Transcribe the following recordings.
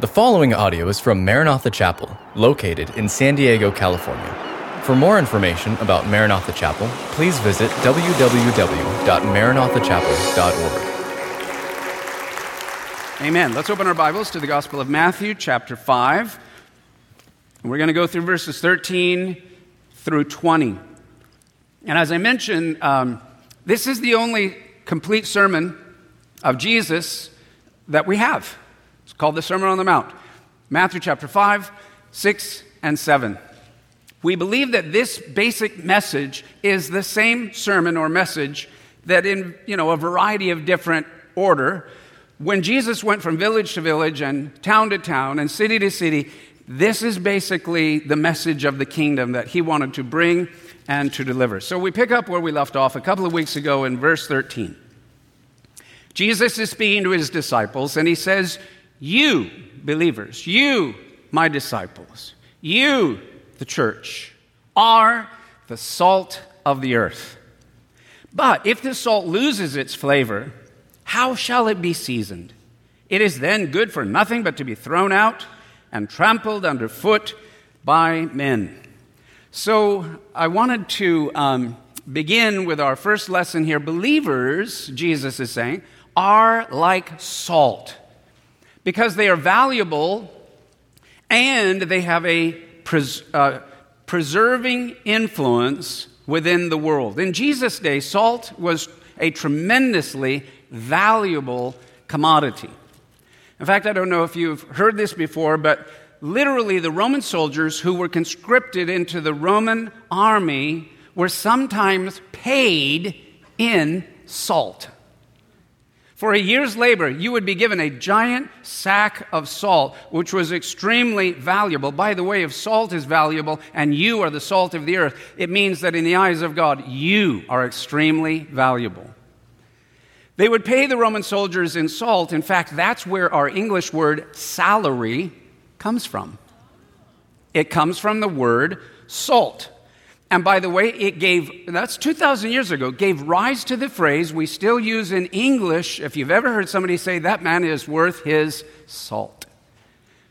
The following audio is from Maranatha Chapel, located in San Diego, California. For more information about Maranatha Chapel, please visit www.maranathachapel.org. Amen. Let's open our Bibles to the Gospel of Matthew, chapter 5. We're going to go through verses 13 through 20. And as I mentioned, um, this is the only complete sermon of Jesus that we have. It's called the Sermon on the Mount. Matthew chapter 5, 6, and 7. We believe that this basic message is the same sermon or message that in, you know, a variety of different order, when Jesus went from village to village and town to town and city to city, this is basically the message of the kingdom that he wanted to bring and to deliver. So we pick up where we left off a couple of weeks ago in verse 13. Jesus is speaking to his disciples and he says, you, believers, you, my disciples, you, the church, are the salt of the earth. But if the salt loses its flavor, how shall it be seasoned? It is then good for nothing but to be thrown out and trampled underfoot by men. So I wanted to um, begin with our first lesson here. Believers, Jesus is saying, are like salt because they are valuable and they have a pres- uh, preserving influence within the world. In Jesus' day, salt was a tremendously valuable commodity. In fact, I don't know if you've heard this before, but literally the Roman soldiers who were conscripted into the Roman army were sometimes paid in salt. For a year's labor, you would be given a giant sack of salt, which was extremely valuable. By the way, if salt is valuable and you are the salt of the earth, it means that in the eyes of God, you are extremely valuable. They would pay the Roman soldiers in salt. In fact, that's where our English word salary comes from. It comes from the word salt. And by the way, it gave, that's 2,000 years ago, gave rise to the phrase we still use in English. If you've ever heard somebody say, that man is worth his salt.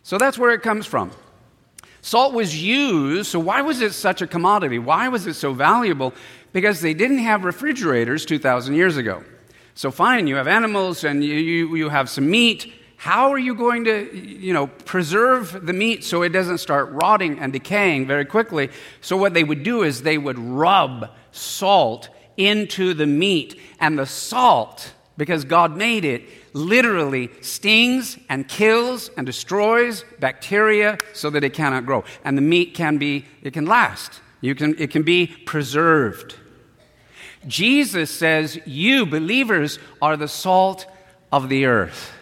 So that's where it comes from. Salt was used, so why was it such a commodity? Why was it so valuable? Because they didn't have refrigerators 2,000 years ago. So, fine, you have animals and you, you, you have some meat, how are you going to, you know, preserve the meat so it doesn't start rotting and decaying very quickly? So what they would do is they would rub salt into the meat, and the salt, because God made it, literally stings and kills and destroys bacteria so that it cannot grow. And the meat can be, it can last. You can, it can be preserved. Jesus says, You believers are the salt of the earth.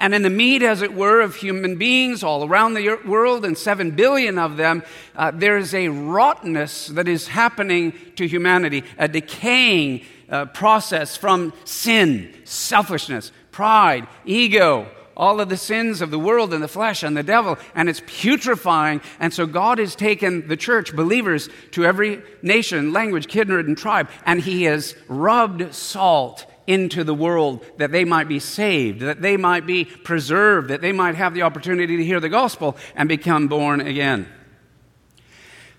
And in the meat, as it were, of human beings all around the world, and seven billion of them, uh, there is a rottenness that is happening to humanity, a decaying uh, process from sin, selfishness, pride, ego, all of the sins of the world and the flesh and the devil, and it's putrefying. And so God has taken the church, believers, to every nation, language, kindred, and tribe, and He has rubbed salt into the world that they might be saved, that they might be preserved, that they might have the opportunity to hear the gospel and become born again.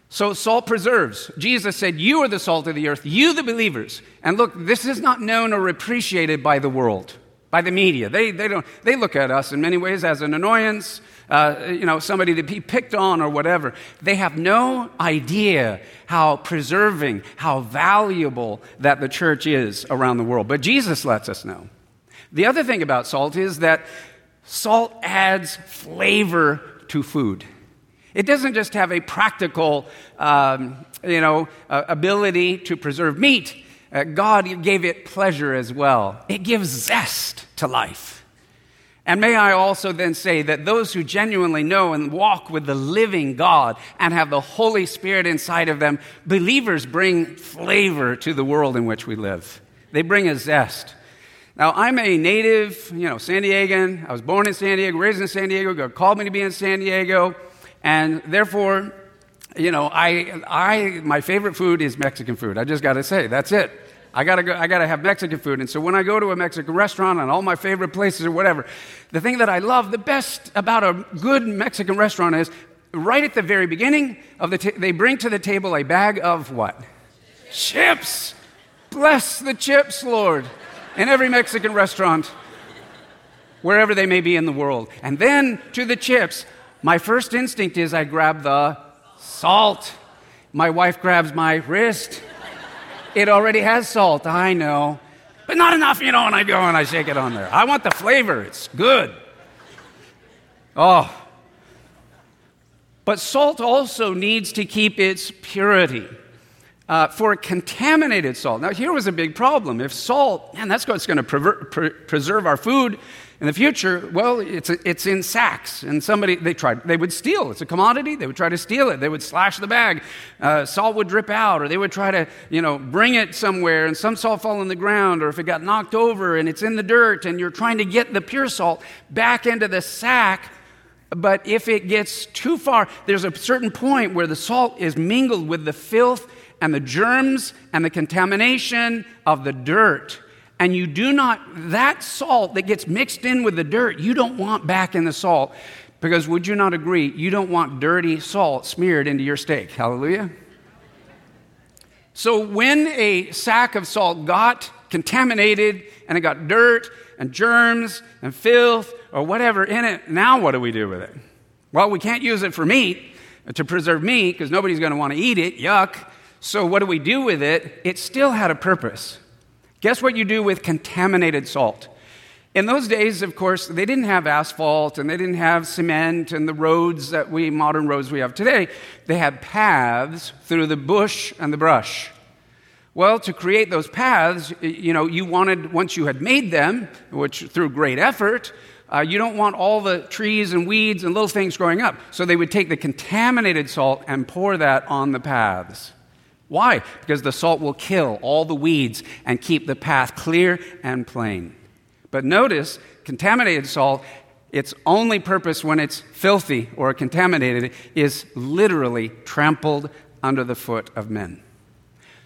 So, salt preserves. Jesus said, You are the salt of the earth, you the believers. And look, this is not known or appreciated by the world, by the media. They, they, don't, they look at us in many ways as an annoyance, uh, you know, somebody to be picked on or whatever. They have no idea how preserving, how valuable that the church is around the world. But Jesus lets us know. The other thing about salt is that salt adds flavor to food. It doesn't just have a practical, um, you know, uh, ability to preserve meat. Uh, God gave it pleasure as well. It gives zest to life. And may I also then say that those who genuinely know and walk with the living God and have the Holy Spirit inside of them, believers bring flavor to the world in which we live. They bring a zest. Now, I'm a native, you know, San Diegan. I was born in San Diego, raised in San Diego. God called me to be in San Diego. And therefore, you know, I, I, my favorite food is Mexican food. I just got to say, that's it. I gotta go, I gotta have Mexican food. And so when I go to a Mexican restaurant and all my favorite places or whatever, the thing that I love the best about a good Mexican restaurant is right at the very beginning of the, ta- they bring to the table a bag of what? Chips. Bless the chips, Lord. In every Mexican restaurant, wherever they may be in the world. And then to the chips, my first instinct is I grab the salt. My wife grabs my wrist. It already has salt, I know. But not enough, you know, and I go and I shake it on there. I want the flavor, it's good. Oh. But salt also needs to keep its purity. Uh, for contaminated salt. Now, here was a big problem. If salt, man, that's what's going to pre- preserve our food in the future, well, it's, it's in sacks. And somebody, they tried, they would steal. It's a commodity. They would try to steal it. They would slash the bag. Uh, salt would drip out, or they would try to, you know, bring it somewhere, and some salt fall on the ground, or if it got knocked over and it's in the dirt, and you're trying to get the pure salt back into the sack. But if it gets too far, there's a certain point where the salt is mingled with the filth and the germs and the contamination of the dirt and you do not, that salt that gets mixed in with the dirt, you don't want back in the salt. Because would you not agree, you don't want dirty salt smeared into your steak? Hallelujah? So when a sack of salt got contaminated and it got dirt and germs and filth or whatever in it, now what do we do with it? Well, we can't use it for meat, to preserve meat, because nobody's going to want to eat it. Yuck. So what do we do with it? It still had a purpose. Guess what you do with contaminated salt? In those days, of course, they didn't have asphalt and they didn't have cement and the roads that we, modern roads we have today. They had paths through the bush and the brush. Well, to create those paths, you know, you wanted, once you had made them, which through great effort, uh, you don't want all the trees and weeds and little things growing up. So they would take the contaminated salt and pour that on the paths. Why? Because the salt will kill all the weeds and keep the path clear and plain. But notice, contaminated salt, its only purpose when it's filthy or contaminated is literally trampled under the foot of men.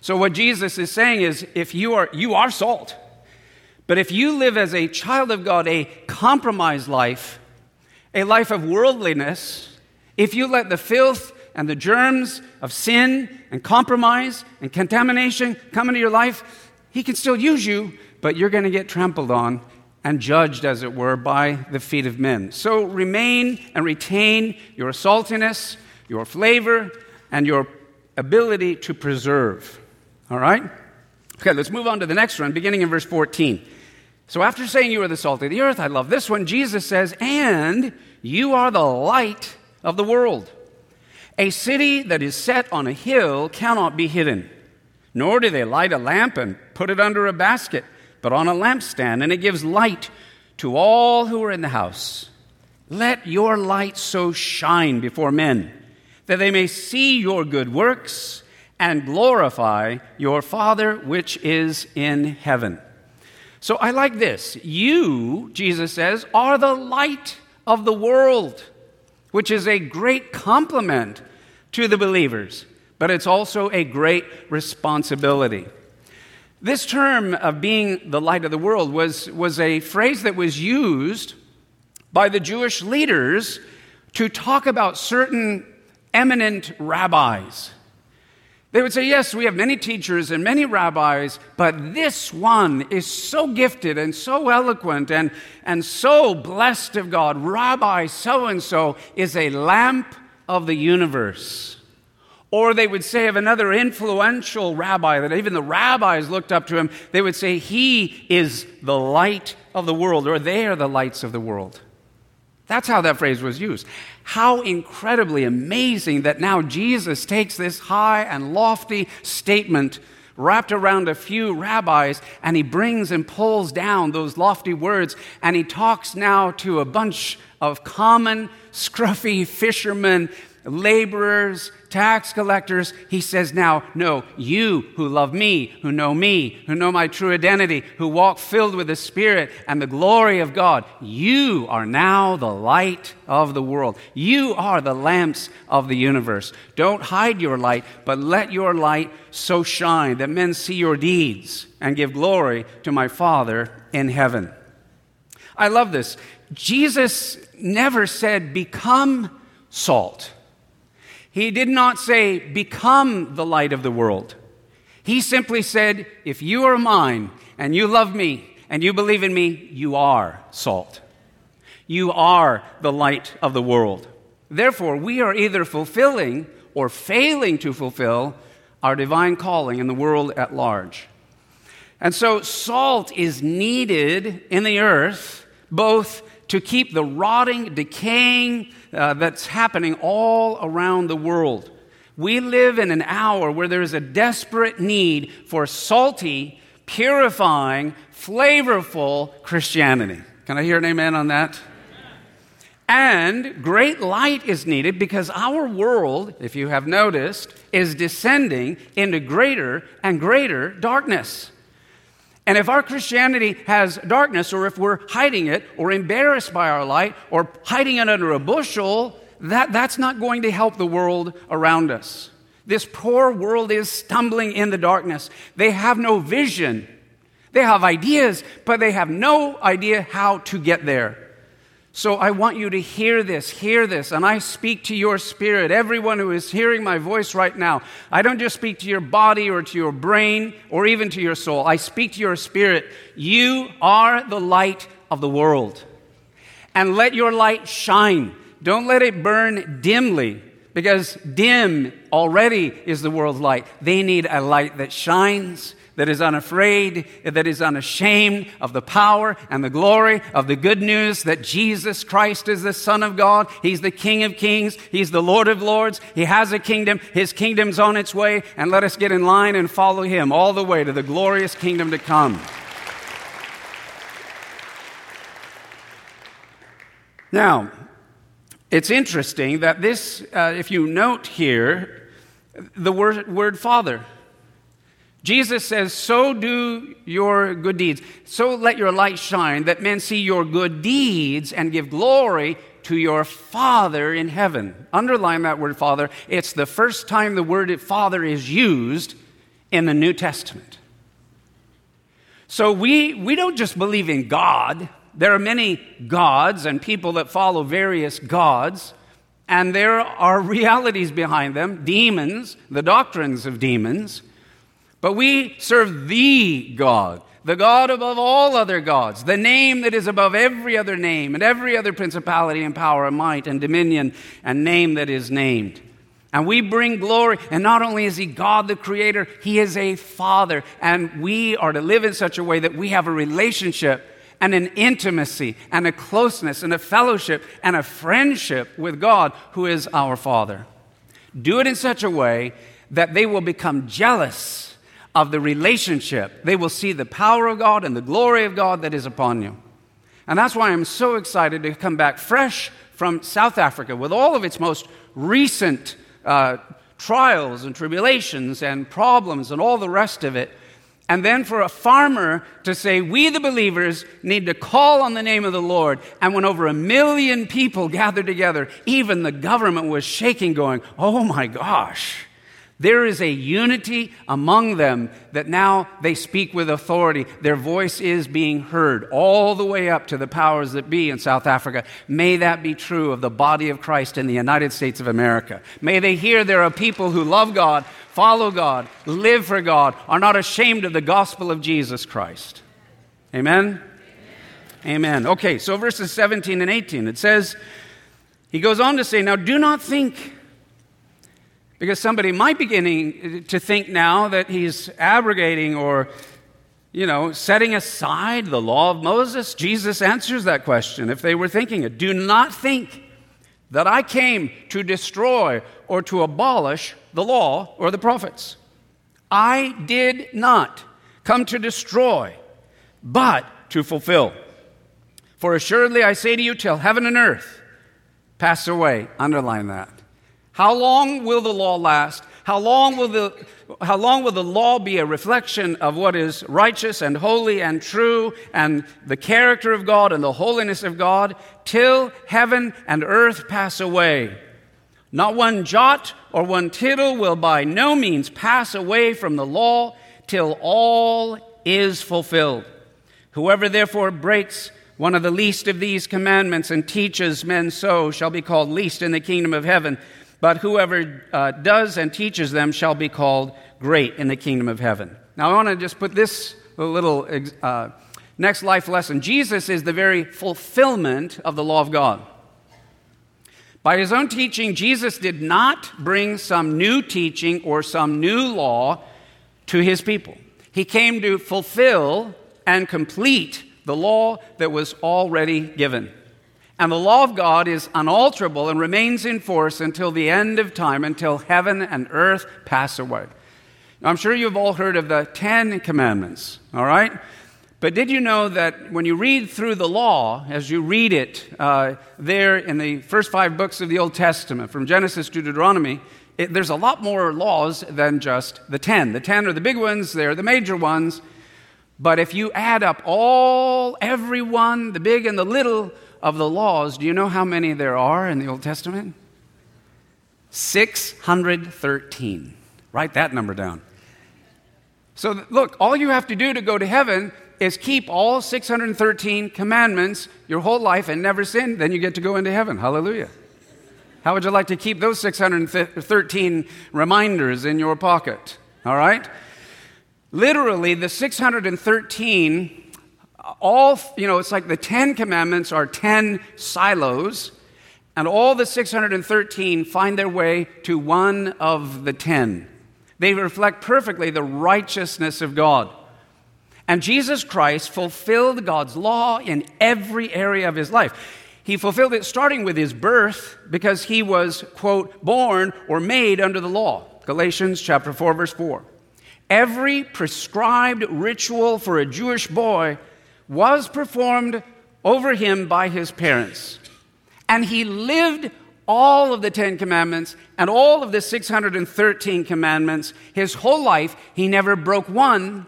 So what Jesus is saying is if you are you are salt. But if you live as a child of God a compromised life, a life of worldliness, if you let the filth and the germs of sin and compromise and contamination come into your life, He can still use you, but you're going to get trampled on and judged, as it were, by the feet of men. So remain and retain your saltiness, your flavor, and your ability to preserve. All right? Okay, let's move on to the next one, beginning in verse 14. So after saying you are the salt of the earth, I love this one. Jesus says, and you are the light of the world. A city that is set on a hill cannot be hidden, nor do they light a lamp and put it under a basket, but on a lampstand, and it gives light to all who are in the house. Let your light so shine before men that they may see your good works and glorify your Father which is in heaven. So I like this. You, Jesus says, are the light of the world which is a great compliment to the believers, but it's also a great responsibility. This term of being the light of the world was, was a phrase that was used by the Jewish leaders to talk about certain eminent rabbis. They would say, Yes, we have many teachers and many rabbis, but this one is so gifted and so eloquent and, and so blessed of God. Rabbi so and so is a lamp of the universe. Or they would say of another influential rabbi that even the rabbis looked up to him, they would say, He is the light of the world, or they are the lights of the world. That's how that phrase was used. How incredibly amazing that now Jesus takes this high and lofty statement wrapped around a few rabbis and he brings and pulls down those lofty words and he talks now to a bunch of common, scruffy fishermen laborers, tax collectors. He says now, no, you who love me, who know me, who know my true identity, who walk filled with the Spirit and the glory of God, you are now the light of the world. You are the lamps of the universe. Don't hide your light, but let your light so shine that men see your deeds and give glory to my Father in heaven. I love this. Jesus never said, become salt. He did not say, Become the light of the world. He simply said, If you are mine and you love me and you believe in me, you are salt. You are the light of the world. Therefore, we are either fulfilling or failing to fulfill our divine calling in the world at large. And so, salt is needed in the earth both to keep the rotting, decaying uh, that's happening all around the world. We live in an hour where there is a desperate need for salty, purifying, flavorful Christianity. Can I hear an amen on that? And great light is needed because our world, if you have noticed, is descending into greater and greater darkness. And if our Christianity has darkness, or if we're hiding it, or embarrassed by our light, or hiding it under a bushel, that, that's not going to help the world around us. This poor world is stumbling in the darkness. They have no vision. They have ideas, but they have no idea how to get there. So I want you to hear this, hear this, and I speak to your spirit, everyone who is hearing my voice right now. I don't just speak to your body or to your brain or even to your soul. I speak to your spirit. You are the light of the world. And let your light shine. Don't let it burn dimly because dim already is the world's light. They need a light that shines that is unafraid, that is unashamed of the power and the glory of the good news that Jesus Christ is the Son of God. He's the King of kings. He's the Lord of lords. He has a kingdom. His kingdom's on its way. And let us get in line and follow him all the way to the glorious kingdom to come. Now, it's interesting that this, uh, if you note here, the word, word Father Jesus says, So do your good deeds. So let your light shine that men see your good deeds and give glory to your Father in heaven. Underline that word Father. It's the first time the word Father is used in the New Testament. So we, we don't just believe in God. There are many gods and people that follow various gods, and there are realities behind them demons, the doctrines of demons. But we serve the God, the God above all other gods, the name that is above every other name and every other principality and power and might and dominion and name that is named. And we bring glory. And not only is He God the Creator, He is a Father. And we are to live in such a way that we have a relationship and an intimacy and a closeness and a fellowship and a friendship with God who is our Father. Do it in such a way that they will become jealous of the relationship. They will see the power of God and the glory of God that is upon you. And that's why I'm so excited to come back fresh from South Africa with all of its most recent uh, trials and tribulations and problems and all the rest of it. And then for a farmer to say, We the believers need to call on the name of the Lord. And when over a million people gathered together, even the government was shaking, going, Oh my gosh. There is a unity among them that now they speak with authority. Their voice is being heard all the way up to the powers that be in South Africa. May that be true of the body of Christ in the United States of America. May they hear there are people who love God, follow God, live for God, are not ashamed of the gospel of Jesus Christ. Amen? Amen. Amen. Okay, so verses 17 and 18, it says, he goes on to say, Now do not think because somebody might be beginning to think now that he's abrogating or, you know, setting aside the law of Moses. Jesus answers that question if they were thinking it. Do not think that I came to destroy or to abolish the law or the prophets. I did not come to destroy, but to fulfill. For assuredly I say to you, till heaven and earth pass away, underline that How long will the law last? How long will the, how long will the law be a reflection of what is righteous and holy and true and the character of God and the holiness of God till heaven and earth pass away? Not one jot or one tittle will by no means pass away from the law till all is fulfilled. Whoever therefore breaks one of the least of these commandments and teaches men so shall be called least in the kingdom of heaven. But whoever uh, does and teaches them shall be called great in the kingdom of heaven. Now, I want to just put this little uh, next life lesson. Jesus is the very fulfillment of the law of God. By his own teaching, Jesus did not bring some new teaching or some new law to his people. He came to fulfill and complete the law that was already given. And the law of God is unalterable and remains in force until the end of time, until heaven and earth pass away. Now, I'm sure you've all heard of the Ten Commandments, all right? But did you know that when you read through the law, as you read it uh, there in the first five books of the Old Testament, from Genesis to Deuteronomy, it, there's a lot more laws than just the ten. The ten are the big ones, they're the major ones. But if you add up all, every one, the big and the little of the laws, do you know how many there are in the Old Testament? 613. Write that number down. So, look, all you have to do to go to heaven is keep all 613 commandments your whole life and never sin. Then you get to go into heaven. Hallelujah. How would you like to keep those 613 reminders in your pocket? All right? Literally, the 613 all, you know, it's like the Ten Commandments are 10 silos, and all the 613 find their way to one of the 10. They reflect perfectly the righteousness of God. And Jesus Christ fulfilled God's law in every area of his life. He fulfilled it starting with his birth because he was, quote, born or made under the law. Galatians chapter 4, verse 4. Every prescribed ritual for a Jewish boy was performed over him by his parents. And he lived all of the Ten Commandments and all of the 613 commandments. His whole life, he never broke one,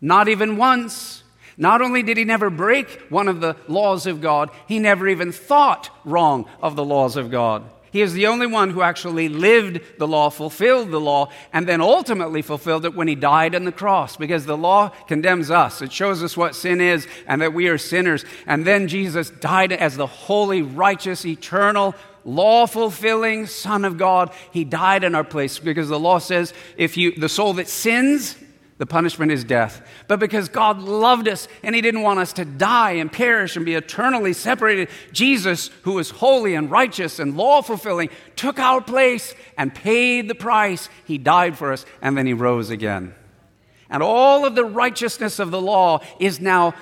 not even once. Not only did he never break one of the laws of God, he never even thought wrong of the laws of God. He is the only one who actually lived the law, fulfilled the law, and then ultimately fulfilled it when he died on the cross because the law condemns us. It shows us what sin is and that we are sinners. And then Jesus died as the holy, righteous, eternal, law fulfilling Son of God. He died in our place because the law says if you, the soul that sins, the punishment is death. But because God loved us and He didn't want us to die and perish and be eternally separated, Jesus, who was holy and righteous and law fulfilling, took our place and paid the price. He died for us and then He rose again. And all of the righteousness of the law is now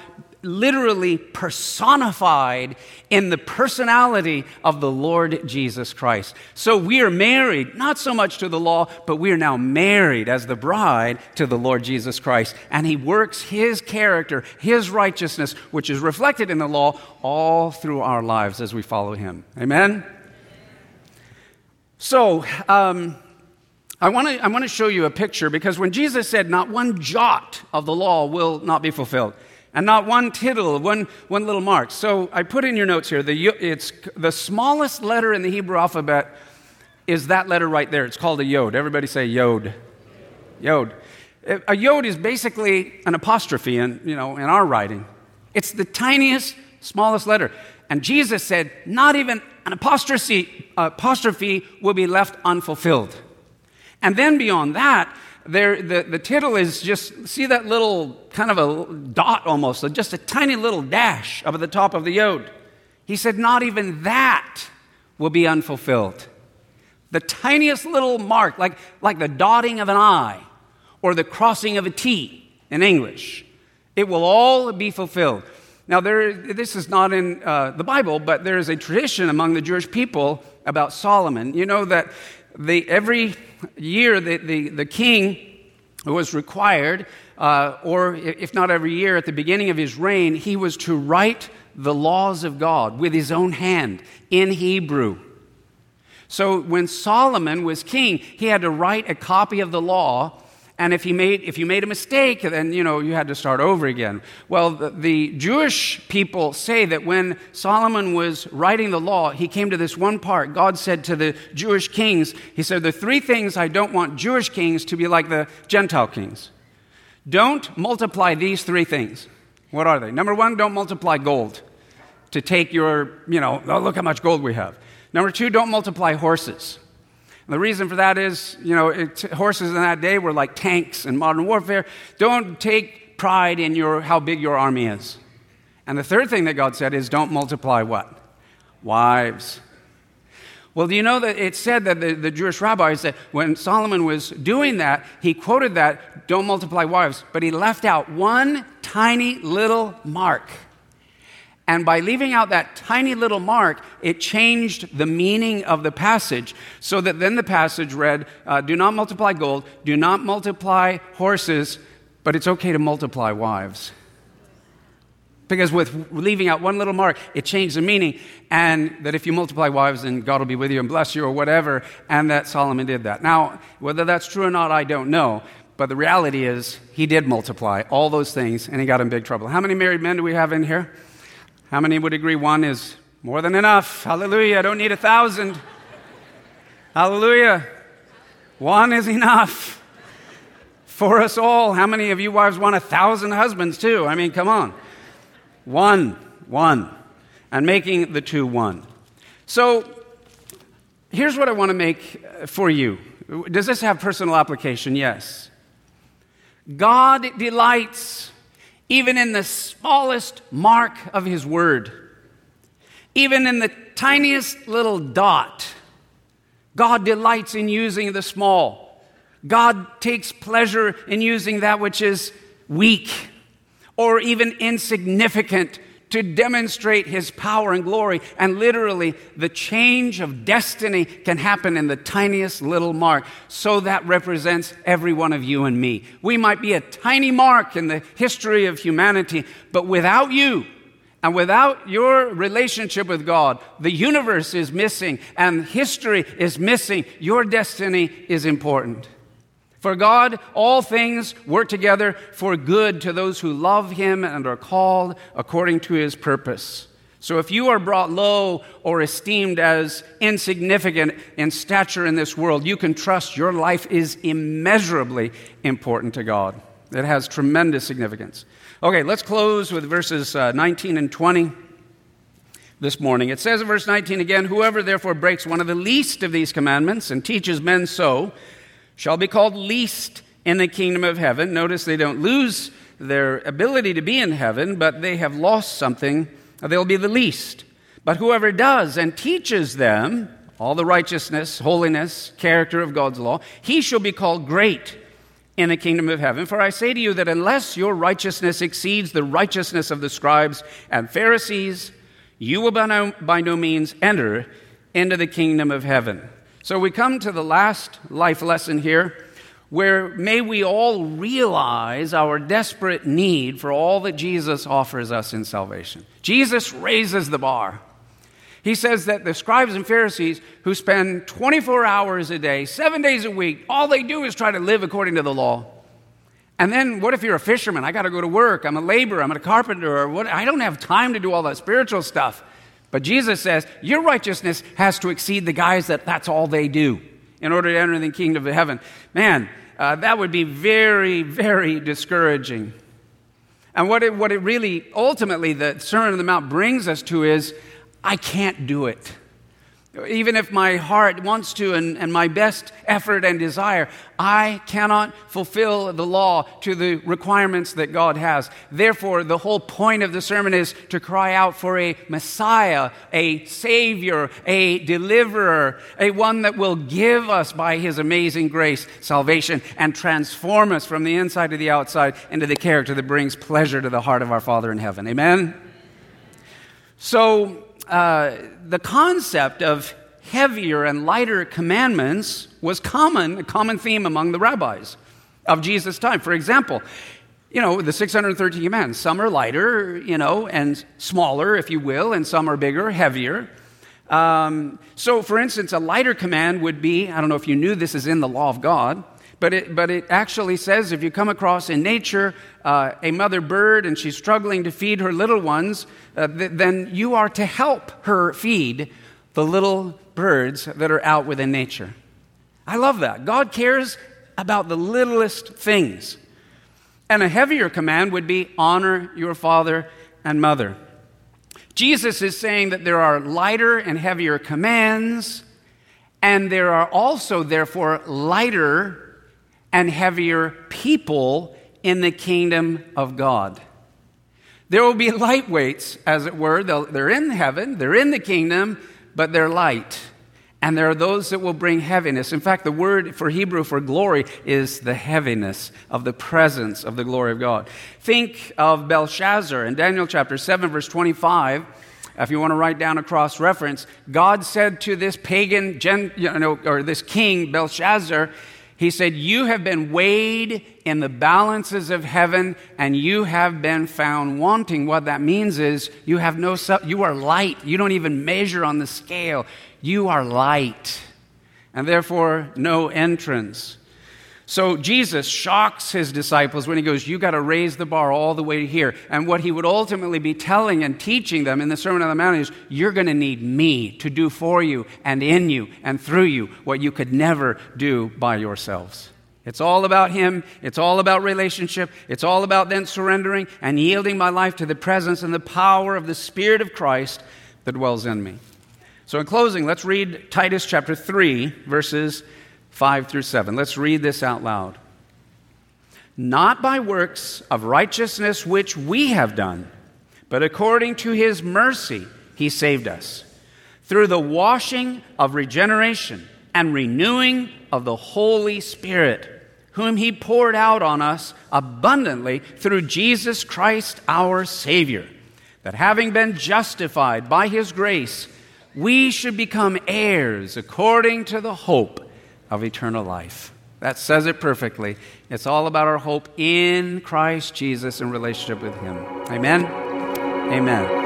literally personified in the personality of the Lord Jesus Christ. So we are married, not so much to the law, but we are now married as the bride to the Lord Jesus Christ. And He works His character, His righteousness, which is reflected in the law, all through our lives as we follow Him. Amen? So, um, I want to I want to show you a picture because when Jesus said, Not one jot of the law will not be fulfilled, and not one tittle, one, one little mark. So I put in your notes here, the, it's, the smallest letter in the Hebrew alphabet is that letter right there. It's called a yod. Everybody say yod. Yod. A yod is basically an apostrophe in, you know, in our writing. It's the tiniest, smallest letter. And Jesus said, not even an apostrophe, apostrophe will be left unfulfilled. And then beyond that, there, the, the tittle is just, see that little kind of a dot almost, just a tiny little dash up at the top of the yod. He said, not even that will be unfulfilled. The tiniest little mark, like, like the dotting of an I or the crossing of a T in English, it will all be fulfilled. Now, there, this is not in uh, the Bible, but there is a tradition among the Jewish people about Solomon. You know that the, every year the, the, the king was required, uh, or if not every year, at the beginning of his reign, he was to write the laws of God with his own hand in Hebrew. So when Solomon was king, he had to write a copy of the law. And if, he made, if you made a mistake, then you know you had to start over again. Well, the, the Jewish people say that when Solomon was writing the law, he came to this one part. God said to the Jewish kings, He said, The three things I don't want Jewish kings to be like the Gentile kings. Don't multiply these three things. What are they? Number one, don't multiply gold to take your, you know, oh, look how much gold we have. Number two, don't multiply horses. The reason for that is, you know, it, horses in that day were like tanks in modern warfare. Don't take pride in your, how big your army is. And the third thing that God said is don't multiply what? Wives. Well, do you know that it said that the, the Jewish rabbis that when Solomon was doing that, he quoted that, don't multiply wives, but he left out one tiny little mark. And by leaving out that tiny little mark, it changed the meaning of the passage so that then the passage read, uh, Do not multiply gold, do not multiply horses, but it's okay to multiply wives. Because with leaving out one little mark, it changed the meaning. And that if you multiply wives, then God will be with you and bless you or whatever. And that Solomon did that. Now, whether that's true or not, I don't know. But the reality is, he did multiply all those things and he got in big trouble. How many married men do we have in here? How many would agree one is more than enough? Hallelujah. I don't need a thousand. Hallelujah. One is enough for us all. How many of you wives want a thousand husbands too? I mean, come on. One, one, and making the two one. So here's what I want to make for you. Does this have personal application? Yes. God delights even in the smallest mark of His Word, even in the tiniest little dot. God delights in using the small. God takes pleasure in using that which is weak or even insignificant to demonstrate his power and glory. And literally, the change of destiny can happen in the tiniest little mark. So that represents every one of you and me. We might be a tiny mark in the history of humanity, but without you, and without your relationship with God, the universe is missing and history is missing. Your destiny is important. For God, all things work together for good to those who love Him and are called according to His purpose. So if you are brought low or esteemed as insignificant in stature in this world, you can trust your life is immeasurably important to God. It has tremendous significance. Okay, let's close with verses uh, 19 and 20 this morning. It says in verse 19 again Whoever therefore breaks one of the least of these commandments and teaches men so, shall be called least in the kingdom of heaven. Notice they don't lose their ability to be in heaven, but they have lost something. They'll be the least. But whoever does and teaches them all the righteousness, holiness, character of God's law, he shall be called great in the kingdom of heaven. For I say to you that unless your righteousness exceeds the righteousness of the scribes and Pharisees, you will by no, by no means enter into the kingdom of heaven. So we come to the last life lesson here, where may we all realize our desperate need for all that Jesus offers us in salvation. Jesus raises the bar. He says that the scribes and Pharisees who spend 24 hours a day, seven days a week, all they do is try to live according to the law. And then what if you're a fisherman? I got to go to work. I'm a laborer. I'm a carpenter. Or what? I don't have time to do all that spiritual stuff. But Jesus says, Your righteousness has to exceed the guys that that's all they do in order to enter the kingdom of heaven. Man, uh, that would be very, very discouraging. And what it, what it really, ultimately, the Sermon on the Mount brings us to is I can't do it. Even if my heart wants to and, and my best effort and desire, I cannot fulfill the law to the requirements that God has. Therefore, the whole point of the sermon is to cry out for a Messiah, a Savior, a deliverer, a one that will give us by His amazing grace salvation and transform us from the inside to the outside into the character that brings pleasure to the heart of our Father in heaven. Amen? So, uh, the concept of heavier and lighter commandments was common, a common theme among the rabbis of Jesus' time. For example, you know, the 613 commands, some are lighter, you know, and smaller, if you will, and some are bigger, heavier. Um, so, for instance, a lighter command would be I don't know if you knew this is in the law of God, but it, but it actually says if you come across in nature uh, a mother bird and she's struggling to feed her little ones, uh, th- then you are to help her feed the little birds that are out within nature. I love that. God cares about the littlest things. And a heavier command would be honor your father and mother. Jesus is saying that there are lighter and heavier commands, and there are also, therefore, lighter and heavier people in the kingdom of God. There will be lightweights, as it were. They're in heaven, they're in the kingdom, but they're light. And there are those that will bring heaviness. In fact, the word for Hebrew for glory is the heaviness of the presence of the glory of God. Think of Belshazzar in Daniel chapter 7, verse 25. If you want to write down a cross reference, God said to this pagan, you know, or this king, Belshazzar, he said, You have been weighed in the balances of heaven and you have been found wanting. What that means is you have no, you are light. You don't even measure on the scale. You are light, and therefore no entrance. So Jesus shocks his disciples when he goes, You got to raise the bar all the way here. And what he would ultimately be telling and teaching them in the Sermon on the Mount is, You're going to need me to do for you and in you and through you what you could never do by yourselves. It's all about Him. It's all about relationship. It's all about then surrendering and yielding my life to the presence and the power of the Spirit of Christ that dwells in me. So, in closing, let's read Titus chapter 3, verses 5 through 7. Let's read this out loud. Not by works of righteousness which we have done, but according to his mercy, he saved us, through the washing of regeneration and renewing of the Holy Spirit, whom he poured out on us abundantly through Jesus Christ our Savior, that having been justified by his grace, we should become heirs according to the hope of eternal life. That says it perfectly. It's all about our hope in Christ Jesus in relationship with Him. Amen. Amen.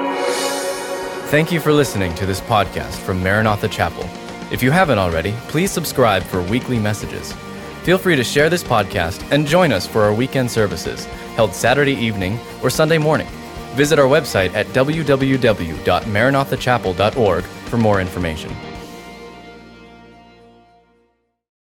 Thank you for listening to this podcast from Maranatha Chapel. If you haven't already, please subscribe for weekly messages. Feel free to share this podcast and join us for our weekend services held Saturday evening or Sunday morning. Visit our website at www.maranathachapel.org for more information.